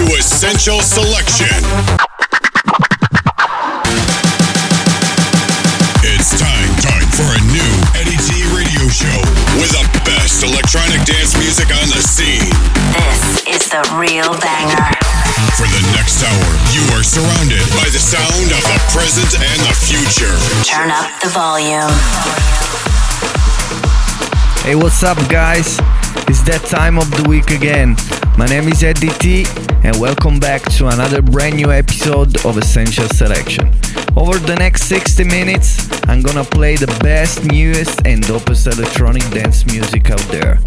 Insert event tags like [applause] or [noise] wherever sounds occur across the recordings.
to Essential Selection. It's time, time for a new Eddy T radio show with the best electronic dance music on the scene. This is the real banger. For the next hour, you are surrounded by the sound of the present and the future. Turn up the volume. Hey, what's up, guys? It's that time of the week again. My name is Eddy T, and welcome back to another brand new episode of Essential Selection. Over the next 60 minutes, I'm gonna play the best, newest, and dopest electronic dance music out there.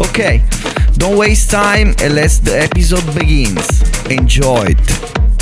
Okay, don't waste time and let's the episode begins. Enjoy it.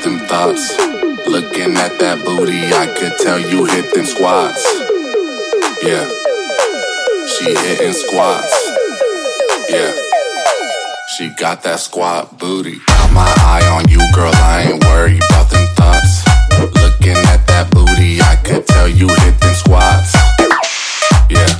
often thoughts. Looking at that booty, I could tell you hit them squats. Yeah, she hitting squats. Yeah, she got that squat booty. Got my eye on you, girl, I ain't worried about them thoughts. Looking at that booty, I could tell you hit them squats. Yeah.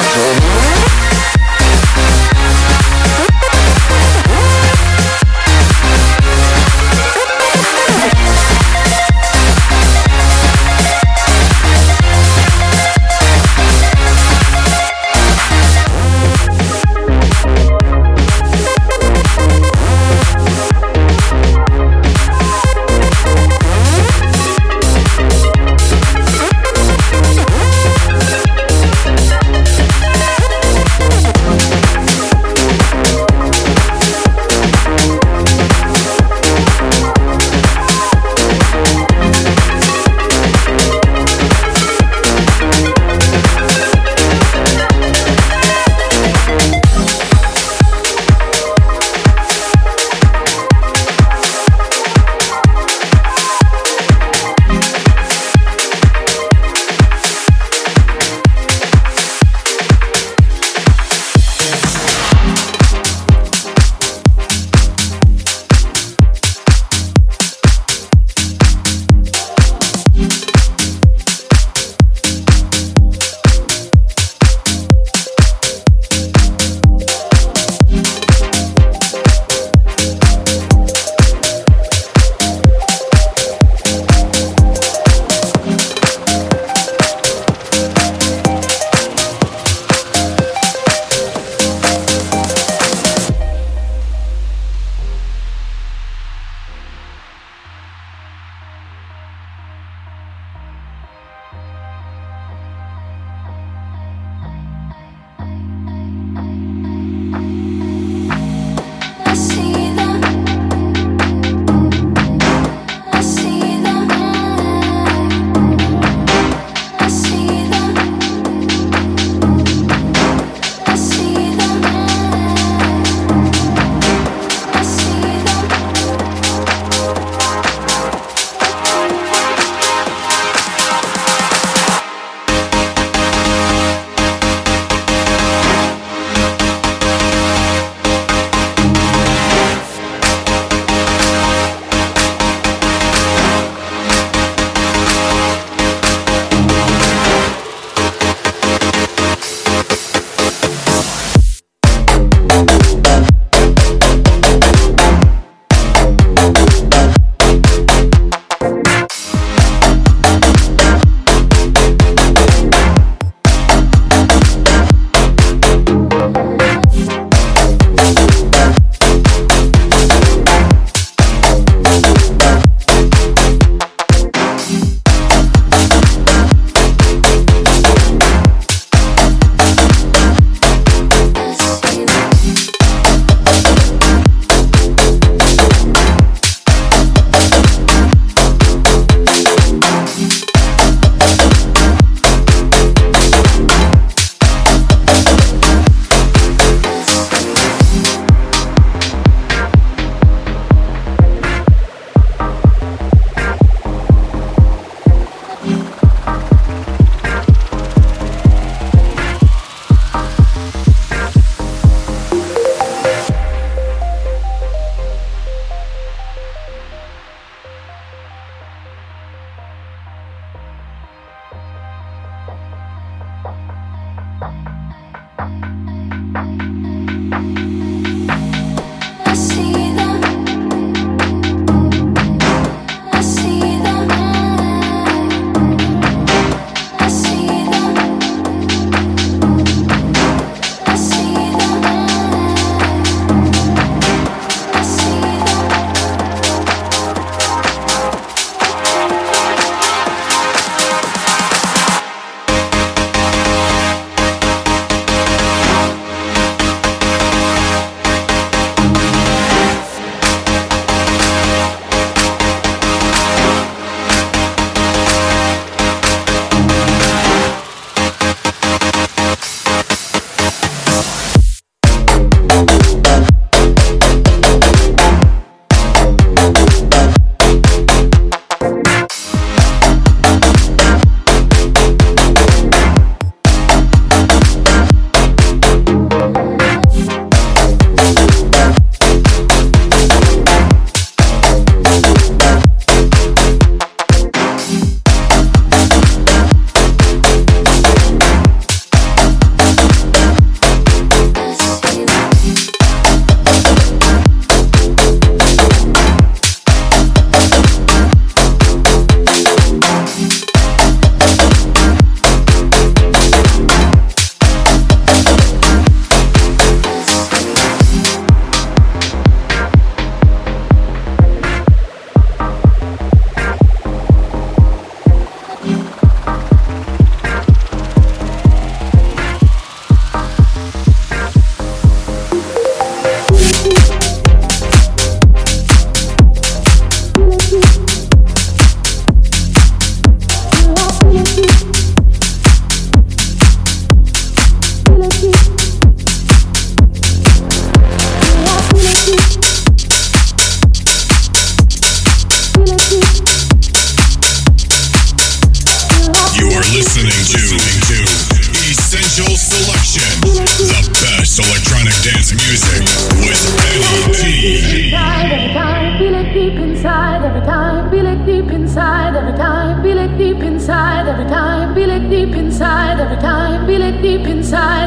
want to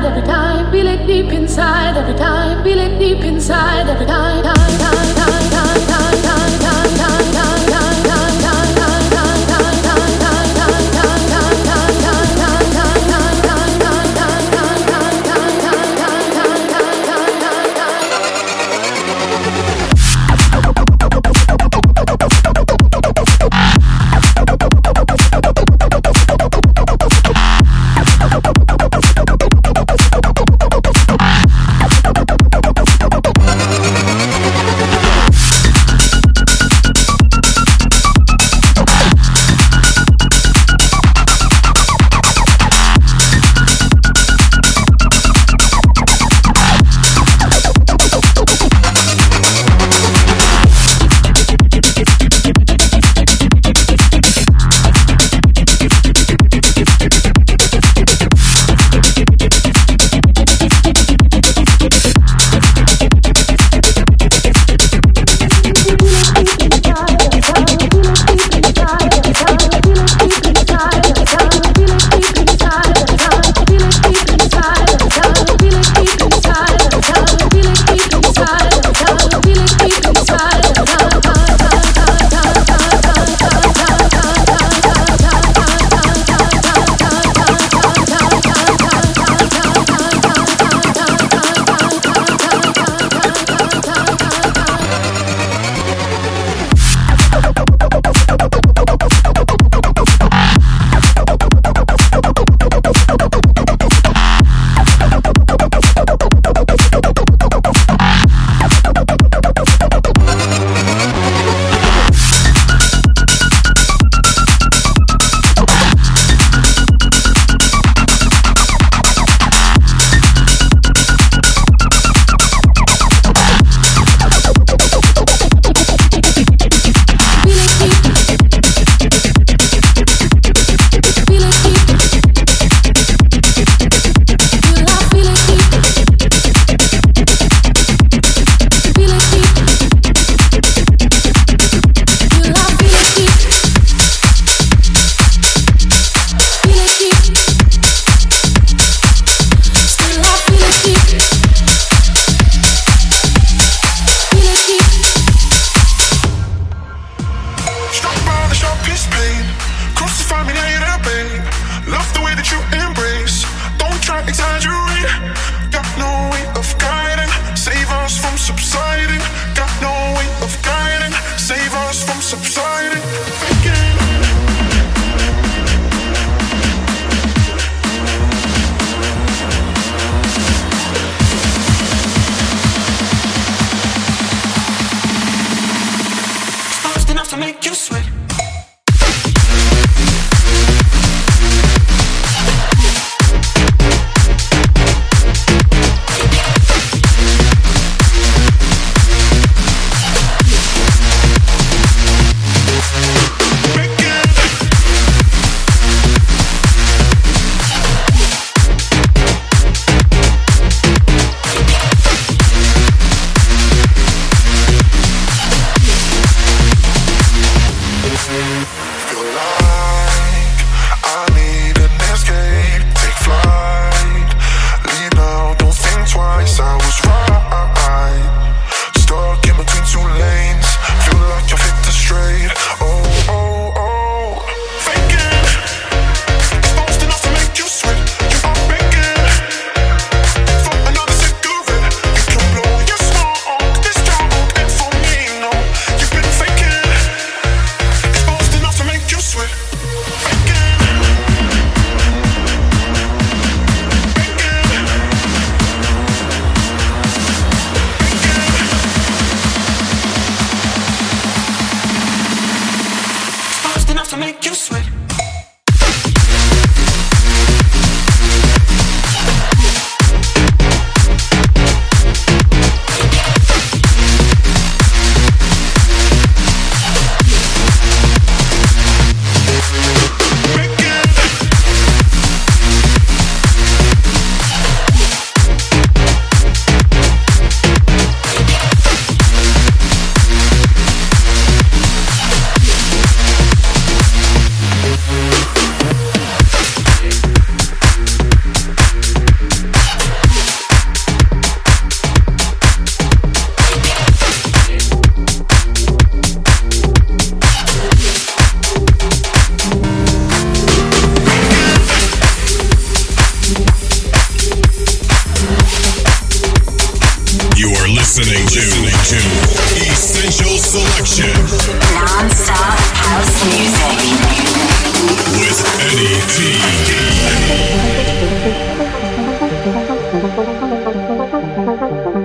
every time, feel it deep inside, every time, feel it deep inside, every time, time, time, listening to, listening to Essential Selection. Non-stop house music. With Eddy T. [laughs]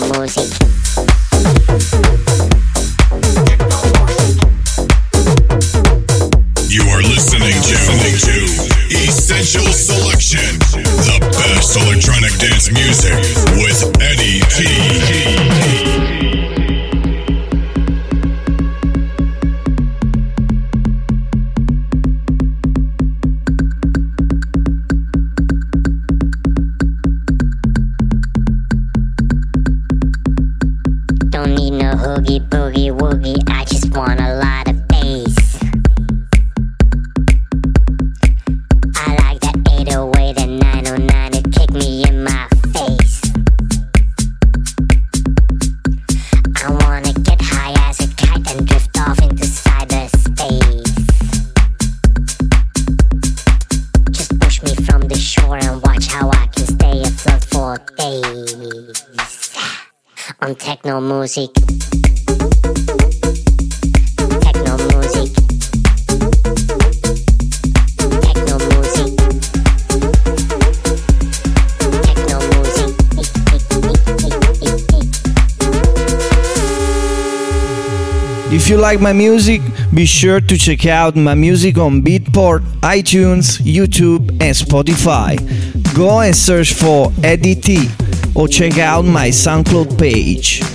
Music like my music, be sure to check out my music on Beatport, iTunes, YouTube, and Spotify. Go and search for Eddy T or check out my SoundCloud page.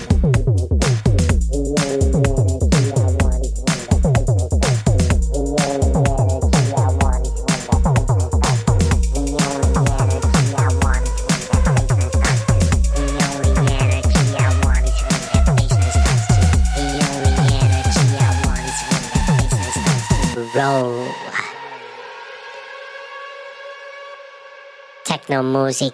Techno music.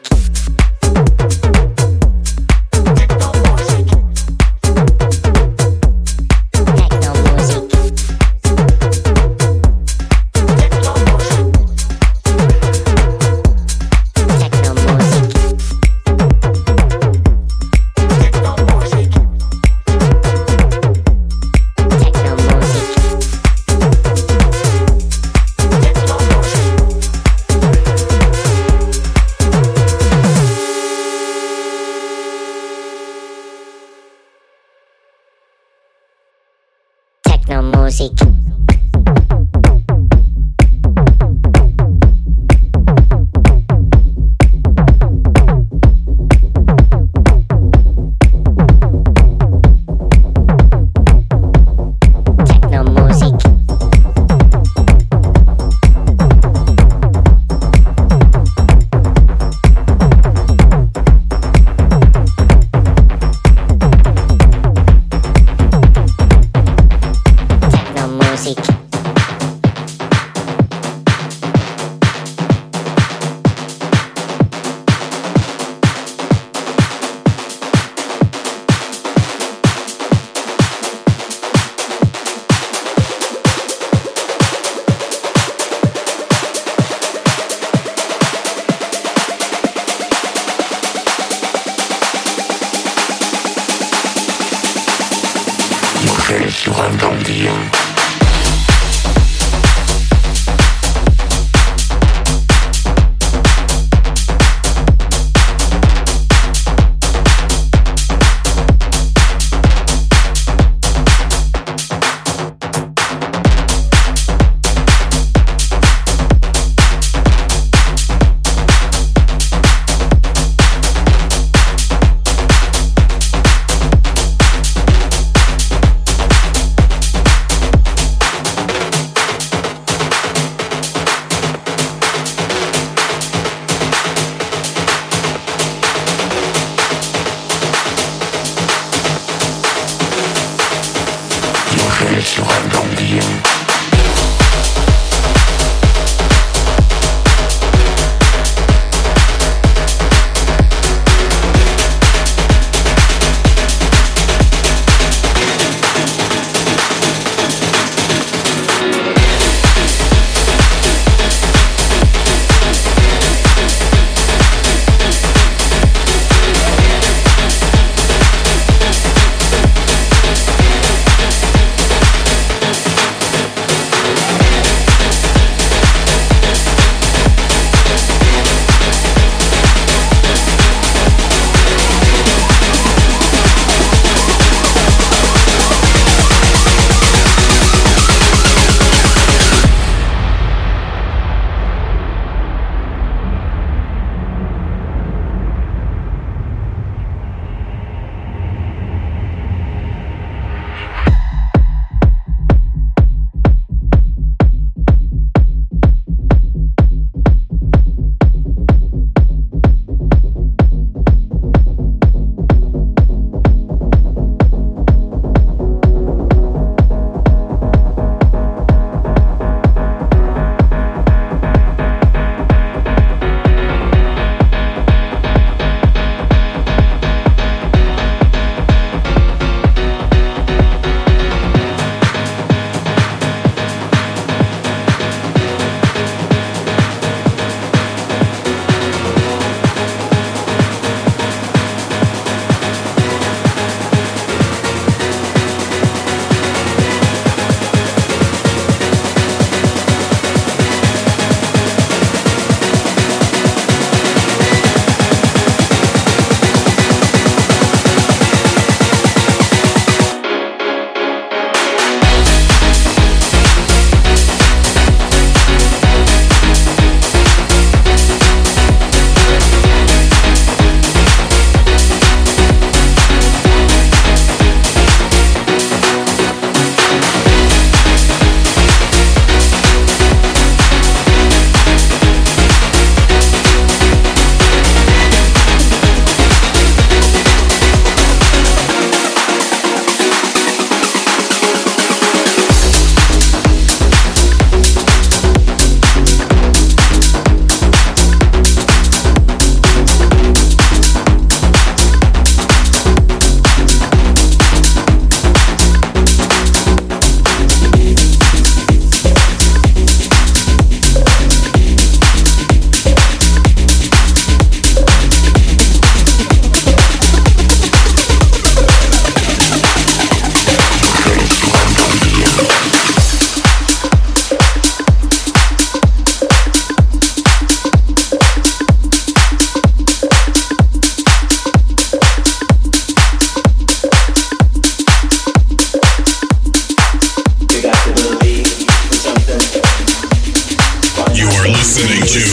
Listening to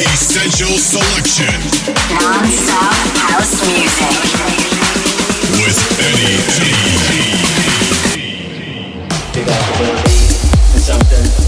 Essential Selection. Non-stop house music. With something.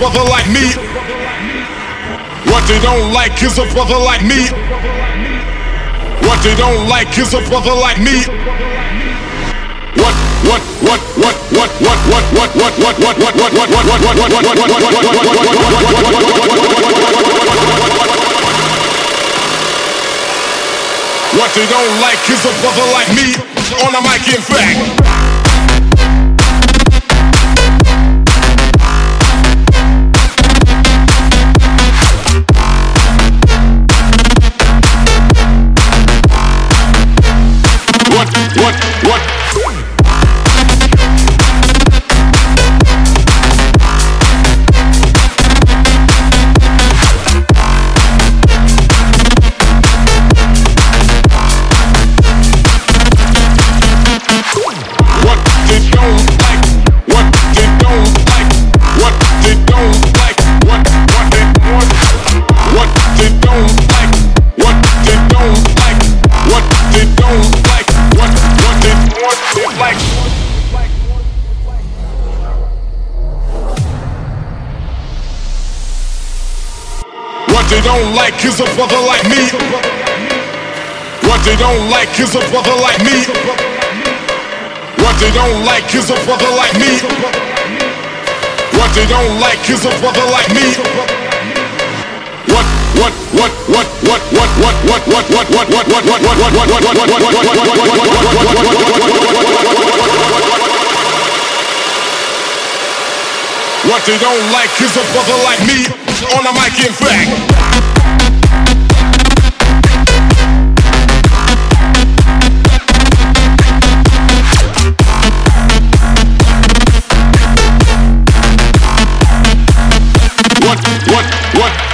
Brother like me. What they don't like is a brother like me. What they don't like is a brother like me. What what what what what what what what what what what what what what what what what what what what What they don't like is a brother like me on the mic, in fact. Like is a brother like me. What they don't like is a brother like me. What they don't like is a brother like me. What they don't like is a brother like me. What what what what what what what what what what what what what what what what What they don't like is a brother like me on the mic, in fact. What, what, what?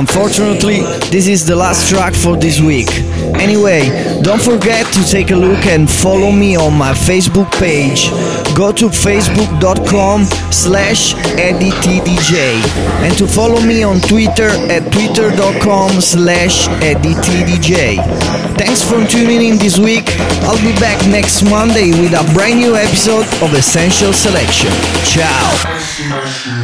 Unfortunately, this is the last track for this week. Anyway, don't forget to take a look and follow me on my Facebook page. Go to facebook.com slash editdj and to follow me on Twitter at twitter.com slash editdj. Thanks for tuning in this week. I'll be back next Monday with a brand new episode of Essential Selection. Ciao!